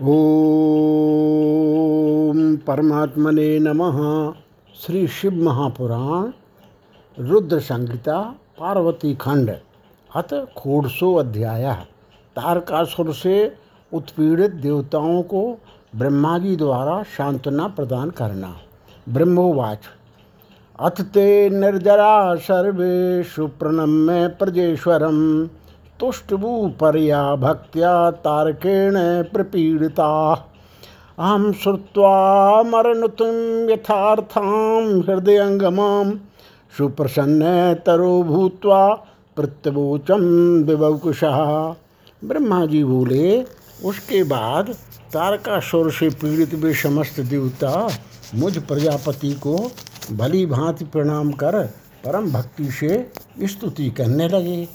ओम परमात्मने नमः। श्री शिव महापुराण रुद्र संहिता पार्वती खंड अत खोड़सो अध्याय। तारकासुर से उत्पीड़ित देवताओं को ब्रह्मा जी द्वारा सांत्वना प्रदान करना। ब्रह्मोवाच, अथ ते निर्जरा सर्वे सुप्रणम्य प्रजेश्वरम। तुष्टभू परया भक्त्या तारकेण प्रपीड़िता। अहम श्रुत्वा मरणुतिं यथार्थां हृदयङ्गमां सुप्रसन्न तरो भूत्वा प्रत्यवोचम विवकुशः। ब्रह्मा जी बोले, उसके बाद तारकासुर से पीड़ित वे समस्त देवता मुझ प्रजापति को भली भांति प्रणाम कर परम भक्ति से स्तुति करने लगे।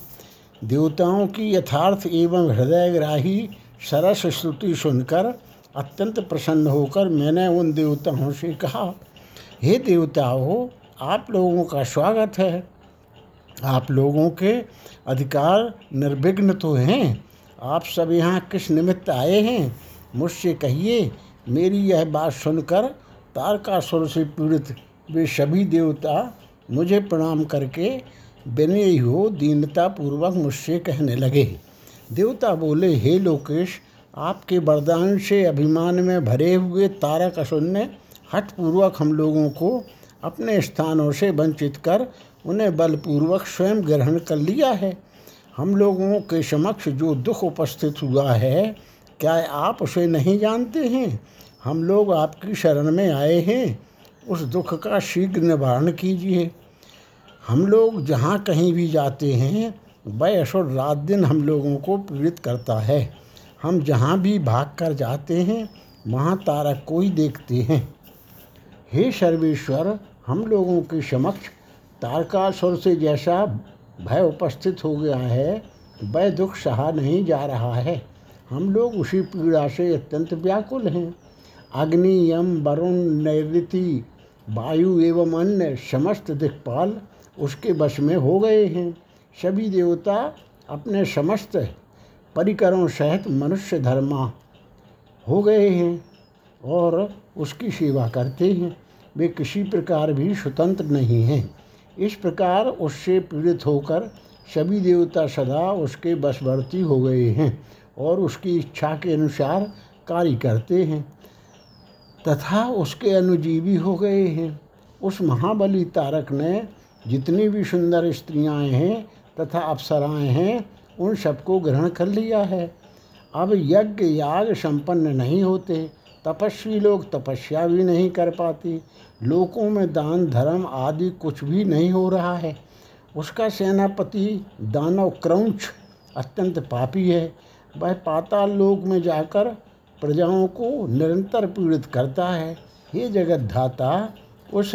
देवताओं की यथार्थ एवं हृदयग्राही सरस श्रुति सुनकर अत्यंत प्रसन्न होकर मैंने उन देवताओं से कहा, हे देवताओं, आप लोगों का स्वागत है। आप लोगों के अधिकार निर्विघ्न तो हैं। आप सब यहाँ किस निमित्त आए हैं? मुझसे कहिए, मेरी यह बात सुनकर तारकासुर से पीड़ित वे सभी देवता मुझे प्रणाम करके विनय हो दीनता पूर्वक मुझसे कहने लगे। देवता बोले, हे लोकेश, आपके वरदान से अभिमान में भरे हुए तारक असुर ने हठपूर्वक हम लोगों को अपने स्थानों से वंचित कर उन्हें बलपूर्वक स्वयं ग्रहण कर लिया है। हम लोगों के समक्ष जो दुख उपस्थित हुआ है, क्या आप उसे नहीं जानते हैं? हम लोग आपकी शरण में आए हैं। उस दुख का शीघ्र निवारण कीजिए। हम लोग जहाँ कहीं भी जाते हैं वह असुर रात दिन हम लोगों को पीड़ित करता है। हम जहाँ भी भाग कर जाते हैं, वहाँ तारक को ही देखते हैं। हे सर्वेश्वर, हम लोगों के समक्ष तारकासुर से जैसा भय उपस्थित हो गया है, वह दुख सहा नहीं जा रहा है। हम लोग उसी पीड़ा से अत्यंत व्याकुल हैं। अग्नि, यम, वरुण, नैऋति, वायु एवं अन्य समस्त दिक्पाल उसके वश में हो गए हैं। सभी देवता अपने समस्त परिकरों सहित मनुष्य धर्मा हो गए हैं और उसकी सेवा करते हैं। वे किसी प्रकार भी स्वतंत्र नहीं हैं। इस प्रकार उससे पीड़ित होकर सभी देवता सदा उसके बसवर्ती हो गए हैं और उसकी इच्छा के अनुसार कार्य करते हैं। तथा उसके अनुजीवी हो गए हैं। उस महाबली तारक ने जितनी भी सुंदर स्त्रियाँ हैं तथा अप्सराएँ हैं, उन सबको ग्रहण कर लिया है। अब यज्ञ याग संपन्न नहीं होते, तपस्वी लोग तपस्या भी नहीं कर पाते। लोगों में दान, धर्म आदि कुछ भी नहीं हो रहा है। उसका सेनापति दानव क्रौंच अत्यंत पापी है। वह पाताल लोक में जाकर प्रजाओं को निरंतर पीड़ित करता है। ये जगत धाता उस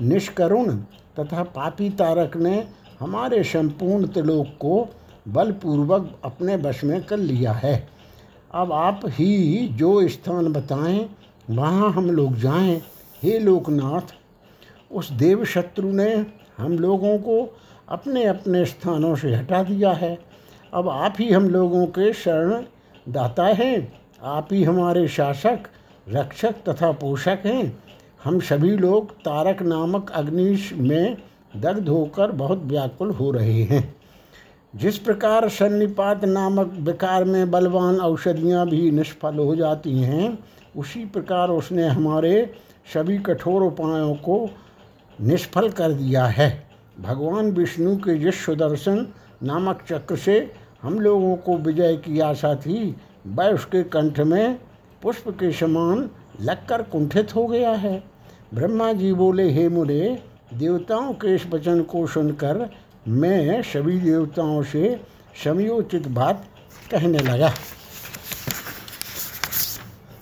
निष्करुण तथा पापी तारक ने हमारे संपूर्ण त्रिलोक को बलपूर्वक अपने वश में कर लिया है। अब आप ही जो स्थान बताएँ, वहाँ हम लोग जाएँ। हे लोकनाथ, उस देव शत्रु ने हम लोगों को अपने अपने स्थानों से हटा दिया है। अब आप ही हम लोगों के शरण दाता हैं। आप ही हमारे शासक, रक्षक तथा पोषक हैं। हम सभी लोग तारक नामक अग्निश में दग्ध होकर बहुत व्याकुल हो रहे हैं। जिस प्रकार सन्निपात नामक विकार में बलवान औषधियाँ भी निष्फल हो जाती हैं, उसी प्रकार उसने हमारे सभी कठोर उपायों को निष्फल कर दिया है। भगवान विष्णु के जिस सुदर्शन नामक चक्र से हम लोगों को विजय की आशा थी। वह उसके कंठ में पुष्प के समान लगकर कुंठित हो गया है। ब्रह्मा जी बोले, हे मुरे देवताओं के इस वचन को सुनकर मैं सभी देवताओं से समयोचित बात कहने लगा।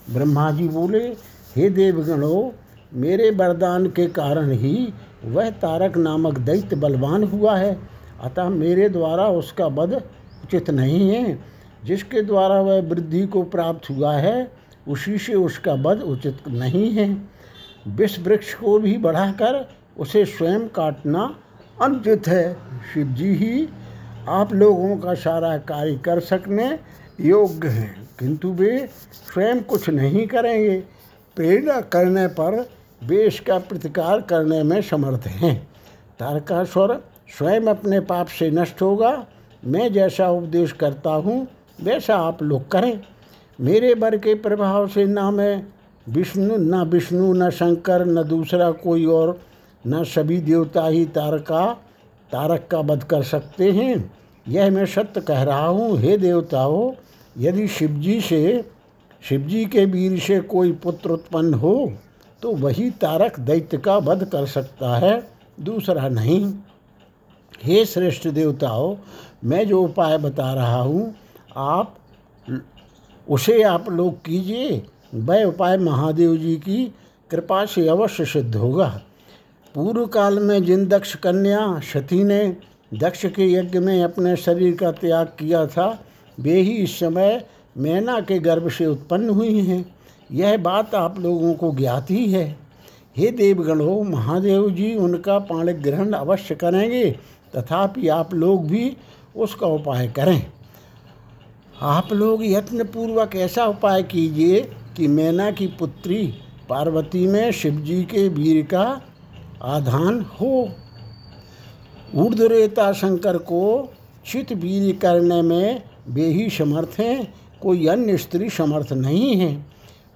ब्रह्मा जी बोले, हे देवगणों, मेरे वरदान के कारण ही वह तारक नामक दैत्य बलवान हुआ है। अतः मेरे द्वारा उसका वध उचित नहीं है। जिसके द्वारा वह वृद्धि को प्राप्त हुआ है, उसी से उसका वध उचित नहीं है। विष वृक्ष को भी बढ़ाकर उसे स्वयं काटना अनुचित है। शिव जी ही आप लोगों का सारा कार्य कर सकने योग्य हैं, किंतु वे स्वयं कुछ नहीं करेंगे। प्रेरणा करने पर वे इसका प्रतिकार करने में समर्थ हैं। तारकास्वर स्वयं अपने पाप से नष्ट होगा। मैं जैसा उपदेश करता हूँ, वैसा आप लोग करें। मेरे बर के प्रभाव से ना मैं विष्णु, न विष्णु, न शंकर, न दूसरा कोई और, न सभी देवता ही तारका तारक का वध कर सकते हैं। यह मैं सत्य कह रहा हूँ, हे देवताओं, यदि शिवजी से, शिवजी के वीर से कोई पुत्र उत्पन्न हो तो वही तारक दैत्य का वध कर सकता है, दूसरा नहीं। हे श्रेष्ठ देवताओं, मैं जो उपाय बता रहा हूँ, आप, उसे आप लोग कीजिए। वह उपाय महादेव जी की कृपा से अवश्य सिद्ध होगा। पूर्व काल में जिन दक्ष कन्या सती ने दक्ष के यज्ञ में अपने शरीर का त्याग किया था, वे ही इस समय मैना के गर्भ से उत्पन्न हुई हैं। यह बात आप लोगों को ज्ञात ही है। हे देवगणों महादेव जी उनका पाणिक ग्रहण अवश्य करेंगे, तथापि आप लोग भी उसका उपाय करें। आप लोग यत्नपूर्वक ऐसा उपाय कीजिए कि मैना की पुत्री पार्वती में शिवजी के वीर का आधान हो। ऊर्धरेता शंकर को चित वीर करने में वे ही समर्थ हैं, कोई अन्य स्त्री समर्थ नहीं है।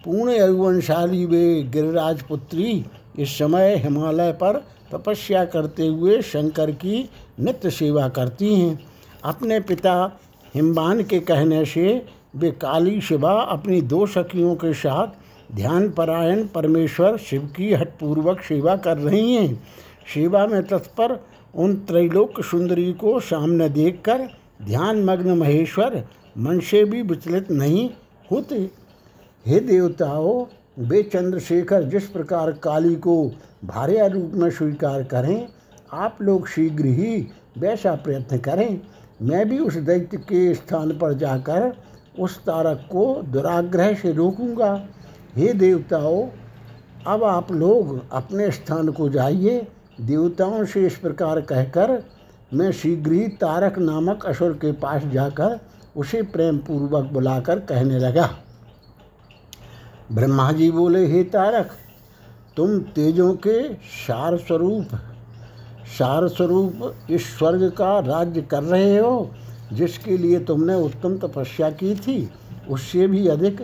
पूर्ण यौवनशाली वे गिरिराज पुत्री इस समय हिमालय पर तपस्या करते हुए शंकर की नित्य सेवा करती हैं। अपने पिता हिमबान के कहने से वे काली शिवा अपनी दो सखियों के साथ ध्यान परायण परमेश्वर शिव की हटपूर्वक सेवा कर रही हैं। सेवा में तत्पर उन त्रैलोक सुंदरी को सामने देखकर ध्यान मग्न महेश्वर, मन से भी विचलित नहीं होते। हे देवताओं, वे चंद्रशेखर जिस प्रकार काली को भार्या रूप में स्वीकार करें, आप लोग शीघ्र ही वैसा प्रयत्न करें। मैं भी उस दैत्य के स्थान पर जाकर उस तारक को दुराग्रह से रोकूँगा। हे देवताओं, अब आप लोग अपने स्थान को जाइए। देवताओं से इस प्रकार कहकर मैं शीघ्र ही तारक नामक असुर के पास जाकर उसे प्रेम पूर्वक बुलाकर कहने लगा। ब्रह्मा जी बोले, हे तारक, तुम तेजों के सार स्वरूप सार स्वरूप इस स्वर्ग का राज्य कर रहे हो। जिसके लिए तुमने उत्तम तपस्या की थी, उससे भी अधिक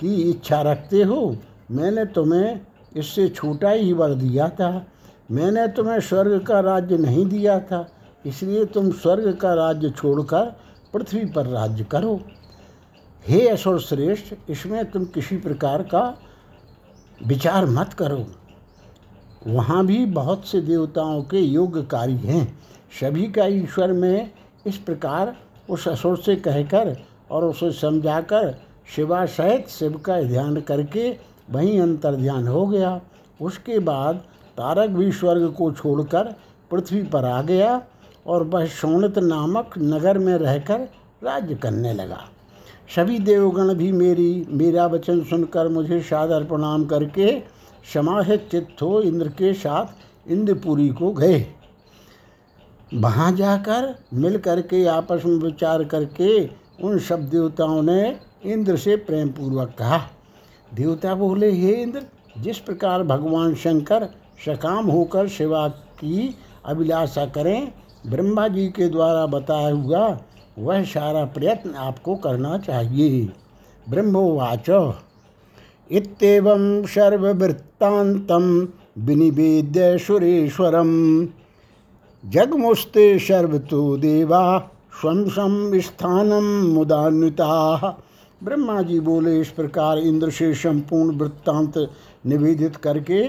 की इच्छा रखते हो। मैंने तुम्हें इससे छोटा ही वर दिया था। मैंने तुम्हें स्वर्ग का राज्य नहीं दिया था, इसलिए तुम स्वर्ग का राज्य छोड़कर पृथ्वी पर राज्य करो। हे असुर श्रेष्ठ, इसमें तुम किसी प्रकार का विचार मत करो। वहाँ भी बहुत से देवताओं के योग्य कार्य हैं। सभी का ईश्वर में इस प्रकार उस असुर से कहकर और उसे समझाकर शिवा सहित शिव का ध्यान करके वहीं अंतर ध्यान हो गया। उसके बाद तारक भी स्वर्ग को छोड़कर पृथ्वी पर आ गया और वह शोणित नामक नगर में रहकर राज्य करने लगा। सभी देवगण भी मेरी, मेरा वचन सुनकर मुझे सादर प्रणाम करके समाहित चित्त हो इंद्र के साथ इंद्रपुरी को गए। वहाँ जाकर मिल करके, आपस में विचार करके, उन सब देवताओं ने इंद्र से प्रेम पूर्वक कहा। देवता बोले, हे इंद्र, जिस प्रकार भगवान शंकर सकाम होकर सेवा की अभिलाषा करें, ब्रह्मा जी के द्वारा बताया हुआ, वह सारा प्रयत्न आपको करना चाहिए। ब्रह्मोवाच। इतम सर्ववृत्तांतम विनिवेद्य सुरेश्वरम। जगमुस्ते सर्वतो देवा स्वम सम स्थानम मुदान्विता। ब्रह्मा जी बोले, इस प्रकार इंद्र से संपूर्ण वृत्तांत निवेदित करके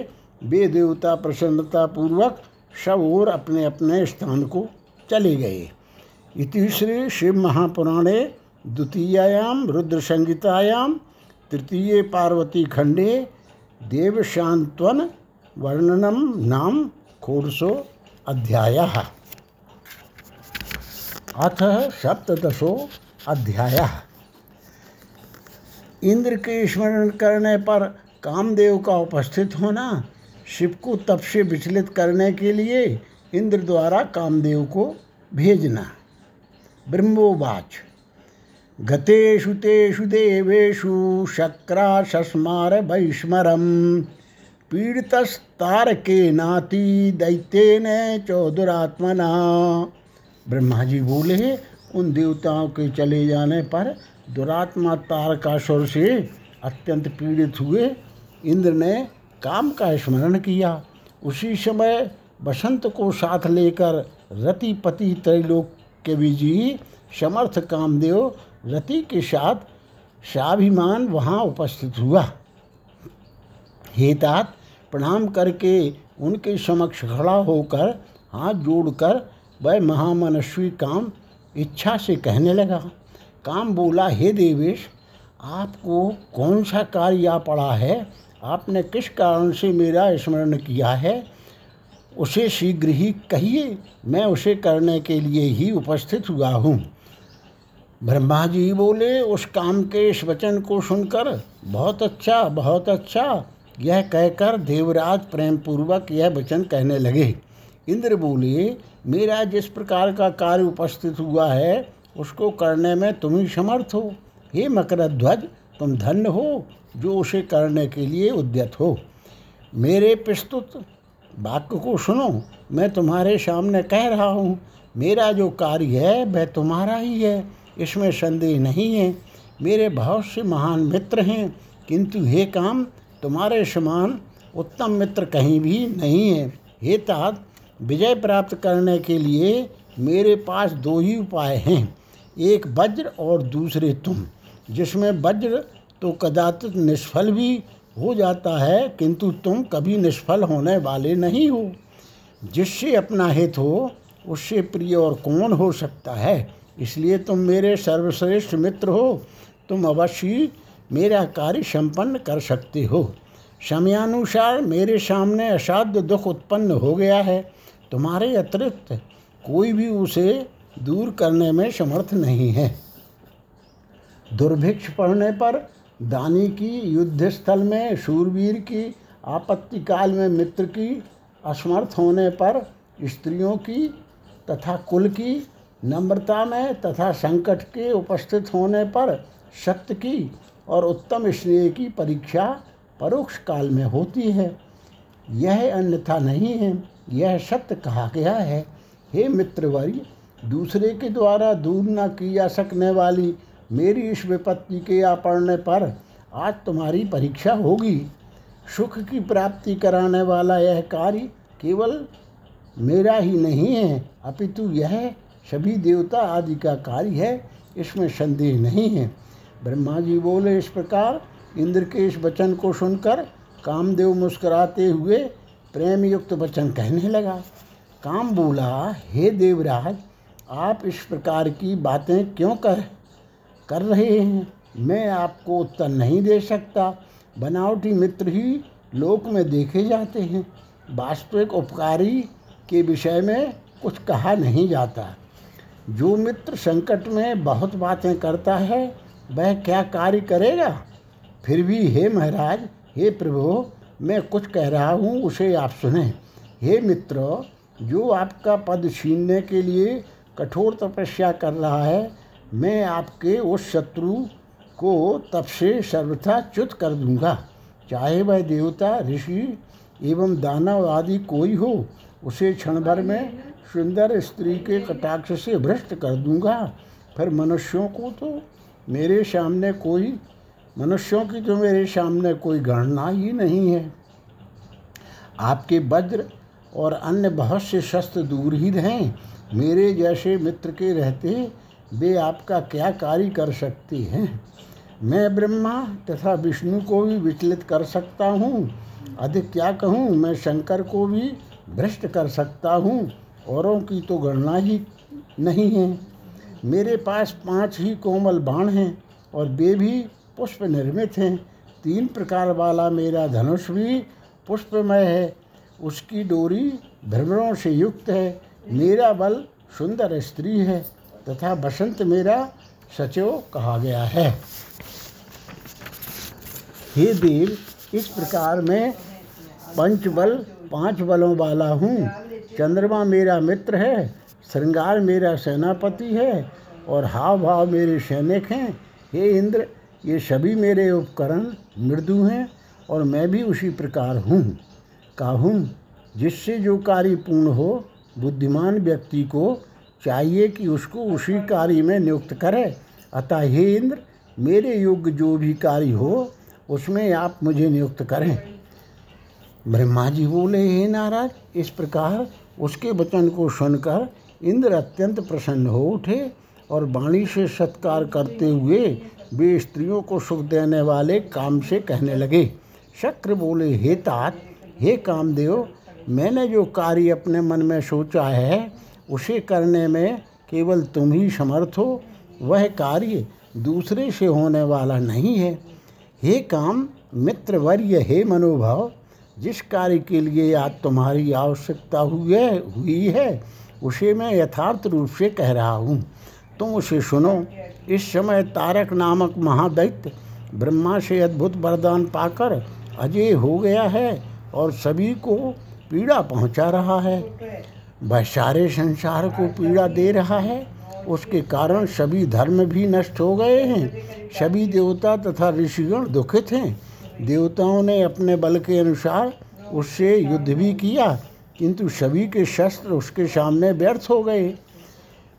वे देवता प्रसन्नता पूर्वक सब और अपने अपने स्थान को चले गए। इति श्री शिव महापुराणे द्वितीयायाम रुद्र संहितायाम तृतीय पार्वती खंडे, देवशांत्वन वर्णनम नाम खोड़सो अध्याय। अथ सप्तशो अध्याय। इंद्र के स्मरण करने पर कामदेव का उपस्थित होना, शिव को तप से विचलित करने के लिए इंद्र द्वारा कामदेव को भेजना। ब्रह्मोवाच। गतेषु तेषु देवेषु शक्राशस्मार वैस्मरम। पीड़ितस्तारके नाति दैत्येन चौदुरात्मना ब्रह्मा जी बोले, उन देवताओं के चले जाने पर दुरात्मा तारकासुर से अत्यंत पीड़ित हुए। इंद्र ने काम का स्मरण किया। उसी समय बसंत को साथ लेकर रतिपति त्रैलोक के विजयी समर्थ कामदेव रति के साथ स्वाभिमान वहाँ उपस्थित हुआ। हेतात प्रणाम करके उनके समक्ष खड़ा होकर हाथ जोड़कर वह महामनस्वी काम इच्छा से कहने लगा। काम बोला, हे देवेश, आपको कौन सा कार्य आ पड़ा है? आपने किस कारण से मेरा स्मरण किया है? उसे शीघ्र ही कहिए, मैं उसे करने के लिए ही उपस्थित हुआ हूँ। ब्रह्मा जी बोले, उस काम के इस वचन को सुनकर बहुत अच्छा बहुत अच्छा। यह कहकर देवराज प्रेम पूर्वक यह वचन कहने लगे, इंद्र बोले, मेरा जिस प्रकार का कार्य उपस्थित हुआ है, उसको करने में तुम ही समर्थ हो। हे मकर ध्वज तुम धन्य हो जो उसे करने के लिए उद्यत हो। मेरे प्रस्तुत वाक्य को सुनो, मैं तुम्हारे सामने कह रहा हूँ। मेरा जो कार्य है, वह तुम्हारा ही है। इसमें संदेह नहीं है। मेरे बहुत से महान मित्र हैं। किंतु हे काम तुम्हारे समान उत्तम मित्र कहीं भी नहीं है। हे तात विजय प्राप्त करने के लिए मेरे पास दो ही उपाय हैं। एक वज्र और दूसरे तुम। जिसमें वज्र तो कदाचित निष्फल भी हो जाता है, किंतु तुम कभी निष्फल होने वाले नहीं हो। जिससे अपना हित हो, उससे प्रिय और कौन हो सकता है? इसलिए तुम मेरे सर्वश्रेष्ठ मित्र हो। तुम अवश्य मेरा कार्य संपन्न कर सकते हो। समयानुसार मेरे सामने असाध्य दुख उत्पन्न हो गया है। तुम्हारे अतिरिक्त कोई भी उसे दूर करने में समर्थ नहीं है। दुर्भिक्ष पड़ने पर दानी की युद्ध स्थल में शूरवीर की आपत्ति काल में मित्र की असमर्थ होने पर स्त्रियों की तथा कुल की नम्रता में तथा संकट के उपस्थित होने पर सत्य की और उत्तम स्नेह की परीक्षा परोक्ष काल में होती है। यह अन्यथा नहीं है। यह सत्य कहा गया है। हे मित्रवर्य दूसरे के द्वारा दूर न की जा सकने वाली मेरी इस विपत्ति के आ पड़ने पर आज तुम्हारी परीक्षा होगी। सुख की प्राप्ति कराने वाला यह कार्य केवल मेरा ही नहीं है, अपितु यह सभी देवता आदि का कार्य है। इसमें संदेह नहीं है। ब्रह्मा जी बोले इस प्रकार इंद्र के इस वचन को सुनकर कामदेव मुस्कुराते हुए प्रेम युक्त वचन कहने लगा। काम बोला, हे देवराज, आप इस प्रकार की बातें क्यों कर कर रहे हैं? मैं आपको उत्तर नहीं दे सकता। बनावटी मित्र ही लोक में देखे जाते हैं। वास्तविक उपकारी के विषय में कुछ कहा नहीं जाता। जो मित्र संकट में बहुत बातें करता है वह क्या कार्य करेगा? फिर भी, हे महाराज, हे प्रभु, मैं कुछ कह रहा हूँ, उसे आप सुने। हे मित्र, जो आपका पद छीनने के लिए कठोर तपस्या कर रहा है, मैं आपके उस शत्रु को तब से सर्वथा च्युत कर दूँगा। चाहे वह देवता, ऋषि एवं दानव आदि कोई हो, उसे क्षण भर में सुंदर स्त्री के कटाक्ष से भ्रष्ट कर दूँगा। फिर मनुष्यों को तो मेरे सामने कोई, मनुष्यों की तो मेरे सामने कोई गणना ही नहीं है। आपके वज्र और अन्य बहुत से शस्त्र दूर ही। रहें मेरे जैसे मित्र के रहते वे आपका क्या कार्य कर सकते हैं? मैं ब्रह्मा तथा विष्णु को भी विचलित कर सकता हूँ। अधिक क्या कहूँ, मैं शंकर को भी भ्रष्ट कर सकता हूँ। औरों की तो गणना ही नहीं है। मेरे पास पाँच ही कोमल बाण हैं और वे भी पुष्प निर्मित हैं। तीन प्रकार वाला मेरा धनुष भी पुष्पमय है। उसकी डोरी भ्रमरों से युक्त है। मेरा बल सुंदर स्त्री है तथा बसंत मेरा सचो कहा गया है। हे देव, इस प्रकार मैं पंच बल पाँच बलों वाला हूँ। चंद्रमा मेरा मित्र है। श्रृंगार मेरा सेनापति है और हाव भाव मेरे सैनिक हैं। हे इंद्र, ये सभी मेरे उपकरण मृदु हैं और मैं भी उसी प्रकार हूँ। काहूँ जिससे जो कार्य पूर्ण हो, बुद्धिमान व्यक्ति को चाहिए कि उसको उसी कार्य में नियुक्त करे। अतः हे इंद्र, मेरे योग्य जो भी कार्य हो, उसमें आप मुझे नियुक्त करें। ब्रह्मा जी बोले, हे नाराज़ इस प्रकार उसके वचन को सुनकर इंद्र अत्यंत प्रसन्न हो उठे और वाणी से सत्कार करते हुए वे स्त्रियों को सुख देने वाले काम से कहने लगे, शक्र बोले, हे तात, हे कामदेव, मैंने जो कार्य अपने मन में सोचा है, उसे करने में केवल तुम ही समर्थ हो। वह कार्य दूसरे से होने वाला नहीं है। हे काम, मित्रवर्य, हे मनोभाव, जिस कार्य के लिए आज तुम्हारी आवश्यकता हुई है हुई है उसे मैं यथार्थ रूप से कह रहा हूँ। तुम उसे सुनो। इस समय तारक नामक महादैत्य ब्रह्मा से अद्भुत वरदान पाकर अजय हो गया है और सभी को पीड़ा पहुँचा रहा है। वह सारे संसार को पीड़ा दे रहा है। उसके कारण सभी धर्म भी नष्ट हो गए हैं। सभी देवता तथा ऋषिगण दुखित हैं। देवताओं ने अपने बल के अनुसार उससे युद्ध भी किया। किंतु सभी के शस्त्र उसके सामने व्यर्थ हो गए।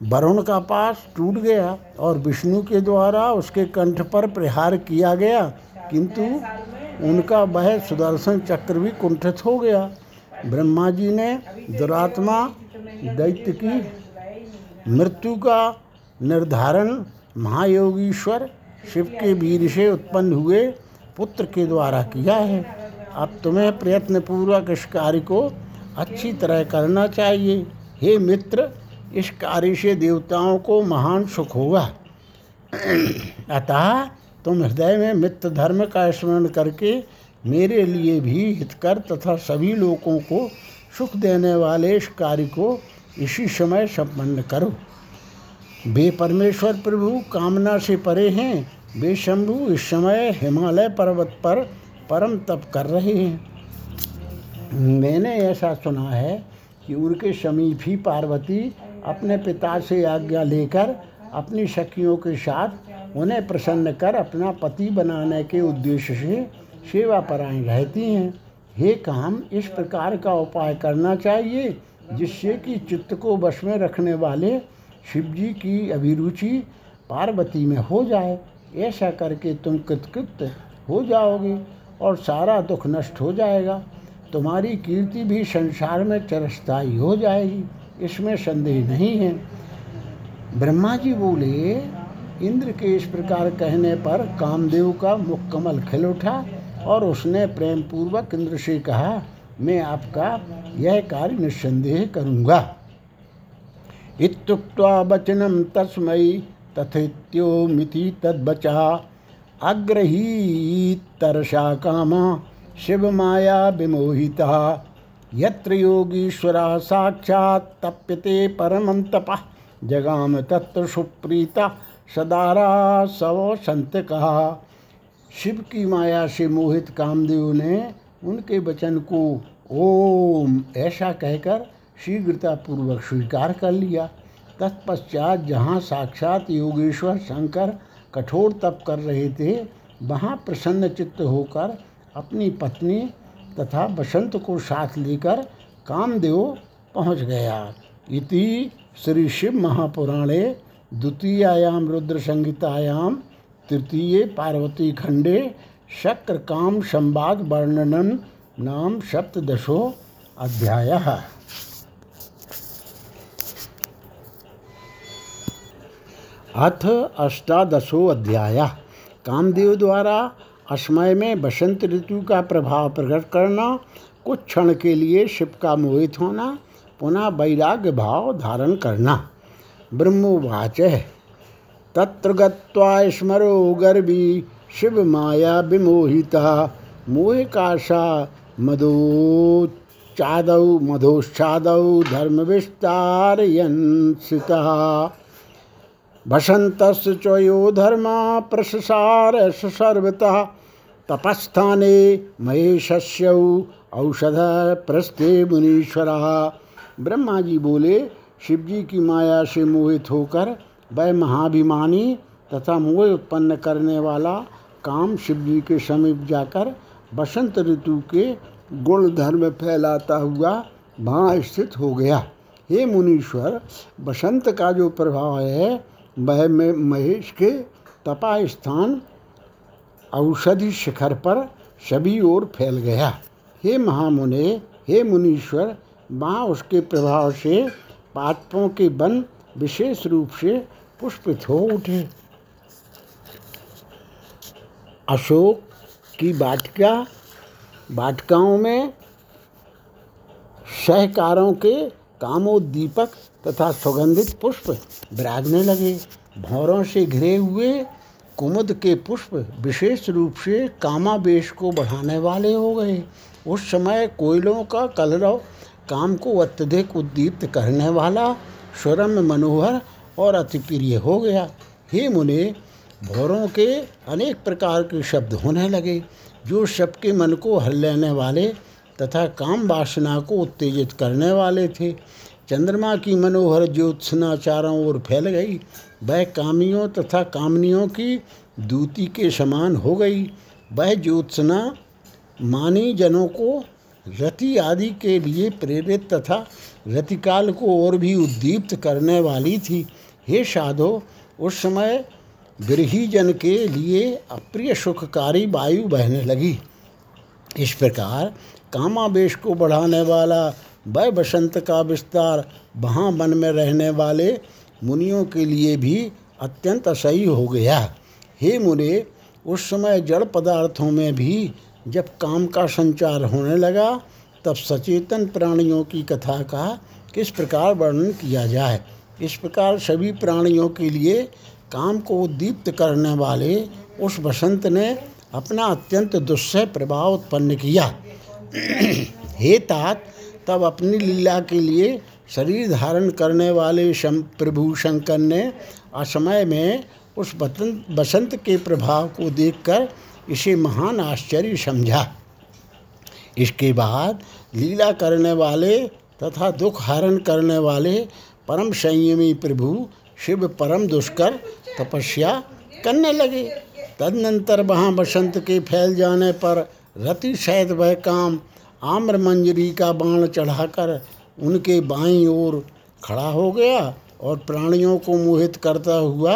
वरुण का पास टूट गया और विष्णु के द्वारा उसके कंठ पर प्रहार किया गया, किंतु उनका वह सुदर्शन चक्र भी कुंठित हो गया। ब्रह्मा जी ने दुरात्मा दैत्य की मृत्यु का निर्धारण महायोगीश्वर शिव के वीर से उत्पन्न हुए पुत्र के द्वारा किया है। अब तुम्हें प्रयत्नपूर्वक इस कार्य को अच्छी तरह करना चाहिए। हे मित्र, इस कार्य से देवताओं को महान सुख होगा अतः तुम हृदय में मित्र धर्म का स्मरण करके मेरे लिए भी हितकर तथा सभी लोगों को सुख देने वाले इस कार्य को इसी समय संपन्न करो। वे परमेश्वर प्रभु कामना से परे हैं। वे शंभु इस समय हिमालय पर्वत पर परम तप कर रहे हैं। मैंने ऐसा सुना है कि उनके समीप ही पार्वती अपने पिता से आज्ञा लेकर अपनी सखियों के साथ उन्हें प्रसन्न कर अपना पति बनाने के उद्देश्य से सेवा परायण रहती हैं। हे काम, इस प्रकार का उपाय करना चाहिए, जिससे कि चित्त को वश में रखने वाले शिव जी की अभिरुचि पार्वती में हो जाए। ऐसा करके तुम कृतकृत हो जाओगे और सारा दुख नष्ट हो जाएगा। तुम्हारी कीर्ति भी संसार में चिरस्थायी हो जाएगी, इसमें संदेह नहीं है। ब्रह्मा जी बोले, इंद्र के इस प्रकार कहने पर कामदेव का मुख कमल खिल उठा और उसने प्रेम पूर्वक इंद्र से कहा, मैं आपका यह कार्य निस्संदेह करूँगा। इत्युक्त्वा वचनम तस्मयी तथेत्यो मिति अग्रही तरसा कामा शिव माया विमोहिता। यत्र योगीश्वरा साक्षात् तप्यते परमं तपः जगाम तत्र सुप्रीता सदारा सव संत कहा शिव की माया से मोहित कामदेव ने उनके वचन को ओम ऐसा कहकर शीघ्रता पूर्वक स्वीकार कर लिया। तत्पश्चात जहाँ साक्षात योगेश्वर शंकर कठोर तप कर रहे थे, वहाँ प्रसन्न चित्त होकर अपनी पत्नी तथा बसंत को साथ लेकर कामदेव पहुँच गया। इति श्री शिव महापुराणे द्वितीयायाम रुद्र संहितायाम तृतीय पार्वती खंडे शक्र काम संवाद वर्णनन नाम सप्तशो अध्याय। अथ अष्टादशो अध्याय। कामदेव द्वारा असमय में बसंत ऋतु का प्रभाव प्रकट करना, कुछ क्षण के लिए शिव का मोहित होना, पुनः वैराग्य भाव धारण करना। ब्रह्मोवाच, तत्र गत्वा स्मरो गर्भी, शिव माया विमोहिता, मोहिकाशा मधोच्चादौ, मधोश्चादौ धर्म विस्तारयन वसंतस् चयो धर्म प्रसार सर्वतः। तपस्थाने महेशस्यौ औषध प्रस्थे मुनीश्वर। ब्रह्मा जी बोले शिव जी की माया से मोहित होकर वह महाभिमानी तथा मोह उत्पन्न करने वाला काम शिव जी के समीप जाकर बसंत ऋतु के गुण धर्म फैलाता हुआ वहाँ स्थित हो गया। हे मुनीश्वर बसंत का जो प्रभाव है वह में महेश के तपा स्थान औषधि शिखर पर सभी ओर फैल गया। हे महामुने, हे मुनीश्वर, वहाँ उसके प्रभाव से पात्पों के वन विशेष रूप से पुष्पित हो उठे। अशोक की वाटिका वाटिकाओं में सहकारों के कामोद्दीपक तथा सुगंधित पुष्प विराजने लगे। भौरों से घिरे हुए कुमुद के पुष्प विशेष रूप से कामावेश को बढ़ाने वाले हो गए। उस समय कोयलों का कलरव काम को अत्यधिक उद्दीप्त करने वाला स्वरम मनोहर और अति प्रिय हो गया। हे मुने, भौरों के अनेक प्रकार के शब्द होने लगे, जो सबके मन को हल लेने वाले तथा काम वासना को उत्तेजित करने वाले थे। चंद्रमा की मनोहर ज्योत्सना चारों ओर फैल गई। वह कामियों तथा कामनियों की दूती के समान हो गई। वह ज्योत्सना मानी जनों को रति आदि के लिए प्रेरित तथा रतिकाल को और भी उद्दीप्त करने वाली थी। हे साधो, उस समय गृही जन के लिए अप्रिय सुखकारी वायु बहने लगी। इस प्रकार कामावेश को बढ़ाने वाला वह बसंत का विस्तार वहाँ वन में रहने वाले मुनियों के लिए भी अत्यंत असह्य हो गया। हे मुने, उस समय जड़ पदार्थों में भी जब काम का संचार होने लगा, तब सचेतन प्राणियों की कथा का किस प्रकार वर्णन किया जाए? इस प्रकार सभी प्राणियों के लिए काम को उद्दीप्त करने वाले उस बसंत ने अपना अत्यंत दुस्सह प्रभाव उत्पन्न किया। हे तात तब अपनी लीला के लिए शरीर धारण करने वाले शम प्रभु शंकर ने असमय में उस बसंत बसंत के प्रभाव को देखकर इसे महान आश्चर्य समझा। इसके बाद लीला करने वाले तथा दुख हरण करने वाले परम संयमी प्रभु शिव परम दुष्कर तपस्या करने लगे। तदनंतर वहाँ बसंत के फैल जाने पर रति सहित वह काम आम्र मंजरी का बाण चढ़ाकर उनके बाईं ओर खड़ा हो गया और प्राणियों को मोहित करता हुआ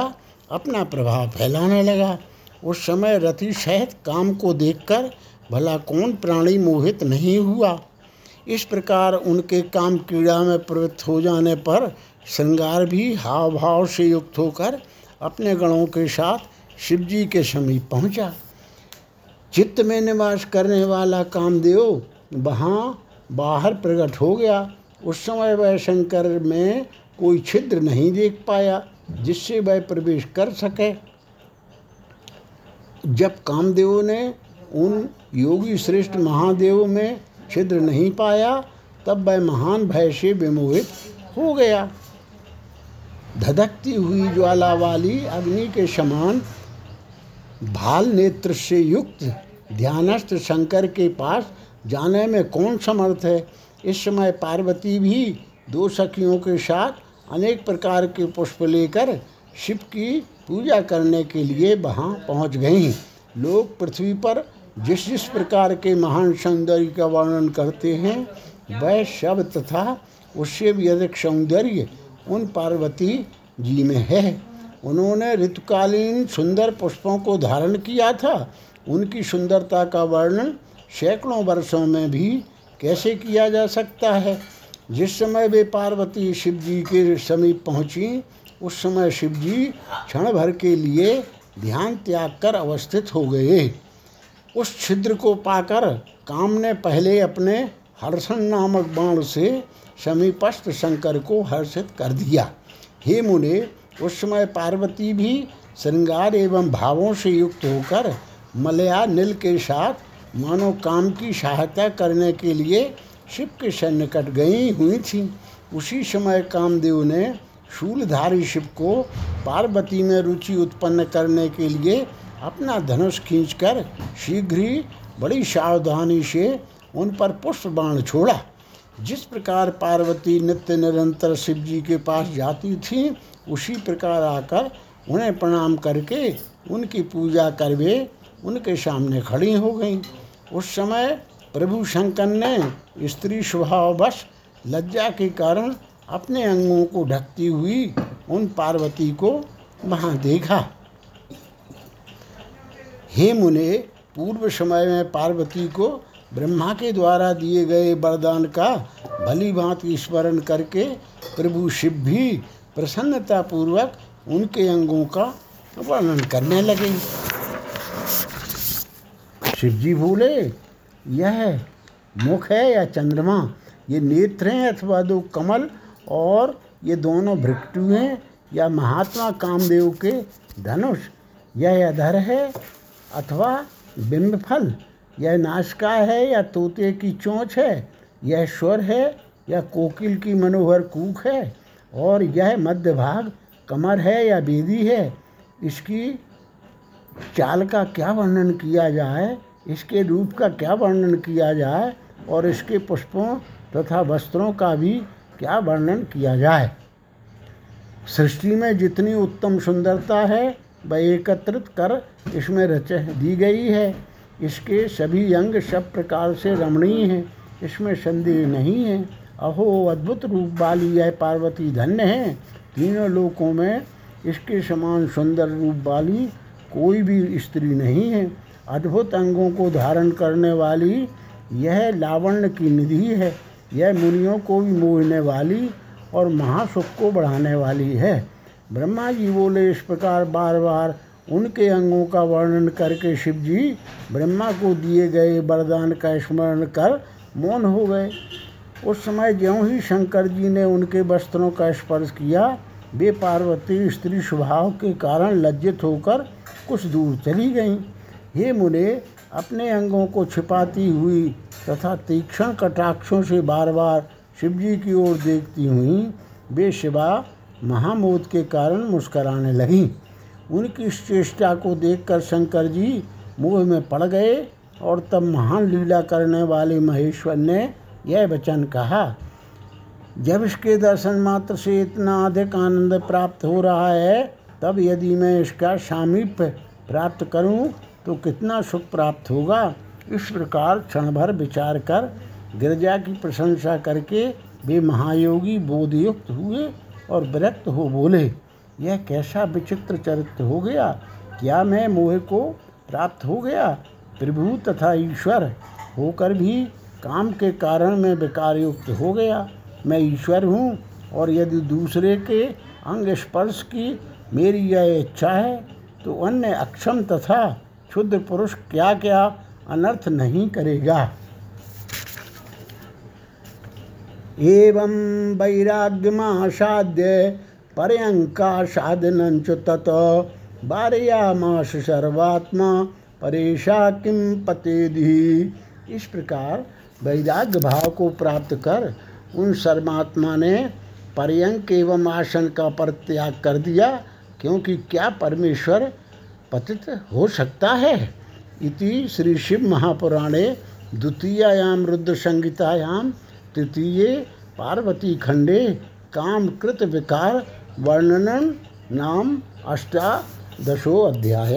अपना प्रभाव फैलाने लगा। उस समय रति सहित काम को देखकर भला कौन प्राणी मोहित नहीं हुआ। इस प्रकार उनके काम क्रीड़ा में प्रवृत्त हो जाने पर श्रृंगार भी हाव भाव से युक्त होकर अपने गणों के साथ शिवजी के समीप पहुँचा। चित्त में निवास करने वाला कामदेव वहाँ बाहर प्रकट हो गया, उस समय वह शंकर में कोई छिद्र नहीं देख पाया, जिससे वह प्रवेश कर सके। जब कामदेव ने उन योगी श्रेष्ठ महादेव में छिद्र नहीं पाया, तब वह महान भय से विमोहित हो गया। धधकती हुई ज्वाला वाली अग्नि के समान भाल नेत्र से युक्त ध्यानस्थ शंकर के पास जाने में कौन समर्थ है? इस समय पार्वती भी दो सखियों के साथ अनेक प्रकार के पुष्प लेकर शिव की पूजा करने के लिए वहाँ पहुँच गईं। लोग पृथ्वी पर जिस जिस प्रकार के महान सौंदर्य का वर्णन करते हैं, वह शब तथा उससे भी अधिक सौंदर्य उन पार्वती जी में है। उन्होंने ऋतुकालीन सुंदर पुष्पों को धारण किया था। उनकी सुंदरता का वर्णन सैकड़ों वर्षों में भी कैसे किया जा सकता है? जिस समय वे पार्वती शिव जी के समीप पहुँची, उस समय शिव जी क्षण भर के लिए ध्यान त्याग कर अवस्थित हो गए। उस छिद्र को पाकर काम ने पहले अपने हर्षण नामक बाण से समीपस्थ शंकर को हर्षित कर दिया। हे मुने, उस समय पार्वती भी श्रृंगार एवं भावों से युक्त होकर मलया नील के साथ मानो काम की सहायता करने के लिए शिव के सन्निकट गई हुई थी। उसी समय कामदेव ने शूलधारी शिव को पार्वती में रुचि उत्पन्न करने के लिए अपना धनुष खींचकर शीघ्र ही बड़ी सावधानी से उन पर पुष्प बाण छोड़ा। जिस प्रकार पार्वती नित्य निरंतर शिव जी के पास जाती थी, उसी प्रकार आकर उन्हें प्रणाम करके उनकी पूजा करवे उनके सामने खड़ी हो गई। उस समय प्रभु शंकर ने स्त्री स्वभाववश लज्जा के कारण अपने अंगों को ढकती हुई उन पार्वती को वहाँ देखा। हे मुने, पूर्व समय में पार्वती को ब्रह्मा के द्वारा दिए गए वरदान का भली भांति स्मरण करके प्रभु शिव भी प्रसन्नता पूर्वक उनके अंगों का वर्णन करने लगे। शिव जी बोले यह मुख है या चंद्रमा? ये नेत्र हैं अथवा दो कमल? और ये दोनों भृक्टु हैं या महात्मा कामदेव के धनुष? यह अधर है अथवा बिंब फल? यह नाशका है या तोते की चोंच है? यह स्वर है या कोकिल की मनोहर कूक है? और यह मध्य भाग कमर है या बेदी है? इसकी चाल का क्या वर्णन किया जाए? इसके रूप का क्या वर्णन किया जाए और इसके पुष्पों तथा वस्त्रों का भी क्या वर्णन किया जाए? सृष्टि में जितनी उत्तम सुंदरता है, वह एकत्रित कर इसमें रच दी गई है। इसके सभी अंग सब प्रकार से रमणीय हैं। इसमें संदेह नहीं है। अहो, अद्भुत रूप वाली यह पार्वती धन्य है। तीनों लोकों में इसके समान सुंदर रूप वाली कोई भी स्त्री नहीं है। अद्भुत अंगों को धारण करने वाली यह लावण्य की निधि है। यह मुनियों को भी मोहने वाली और महासुख को बढ़ाने वाली है। ब्रह्मा जी बोले, इस प्रकार बार बार उनके अंगों का वर्णन करके शिव जी ब्रह्मा को दिए गए वरदान का स्मरण कर मौन हो गए। उस समय ज्यों ही शंकर जी ने उनके वस्त्रों का स्पर्श किया, वे पार्वती स्त्री स्वभाव के कारण लज्जित होकर कुछ दूर चली गईं। हे मुने, अपने अंगों को छिपाती हुई तथा तीक्ष्ण कटाक्षों से बार बार शिव जी की ओर देखती हुई, वे शिवा महामोद के कारण मुस्कराने लगीं। उनकी इस चेष्टा को देखकर शंकर जी मोह में पड़ गए और तब महान लीला करने वाले महेश्वर ने यह वचन कहा, जब इसके दर्शन मात्र से इतना अधिक आनंद प्राप्त हो रहा है, तब यदि मैं इसका सामीप्य प्राप्त करूँ तो कितना सुख प्राप्त होगा? इस प्रकार क्षण भर विचार कर गिरजा की प्रशंसा करके वे महायोगी बोधयुक्त हुए और विरक्त हो बोले, यह कैसा विचित्र चरित्र हो गया? क्या मैं मोह को प्राप्त हो गया? प्रभु तथा ईश्वर होकर भी काम के कारण मैं विकार युक्त हो गया। मैं ईश्वर हूँ और यदि दूसरे के अंग स्पर्श की मेरी यह इच्छा है तो अन्य अक्षम तथा क्षुद्र पुरुष क्या क्या अनर्थ नहीं करेगा? एवं वैराग्यमासाद्य पर्यंका साधन तत बारयामास सर्वात्मा परेशा किम पतेधि इस प्रकार वैराग्य भाव को प्राप्त कर उन सर्वात्मा ने पर्यंक एवं आसन का परित्याग कर दिया, क्योंकि क्या परमेश्वर पतित हो सकता है। इति श्री शिव महापुराणे द्वितीयायाम रुद्र संहितायाम तृतीय पार्वती खंडे काम कृत विकार वर्णनन नाम अष्टादशो अध्याय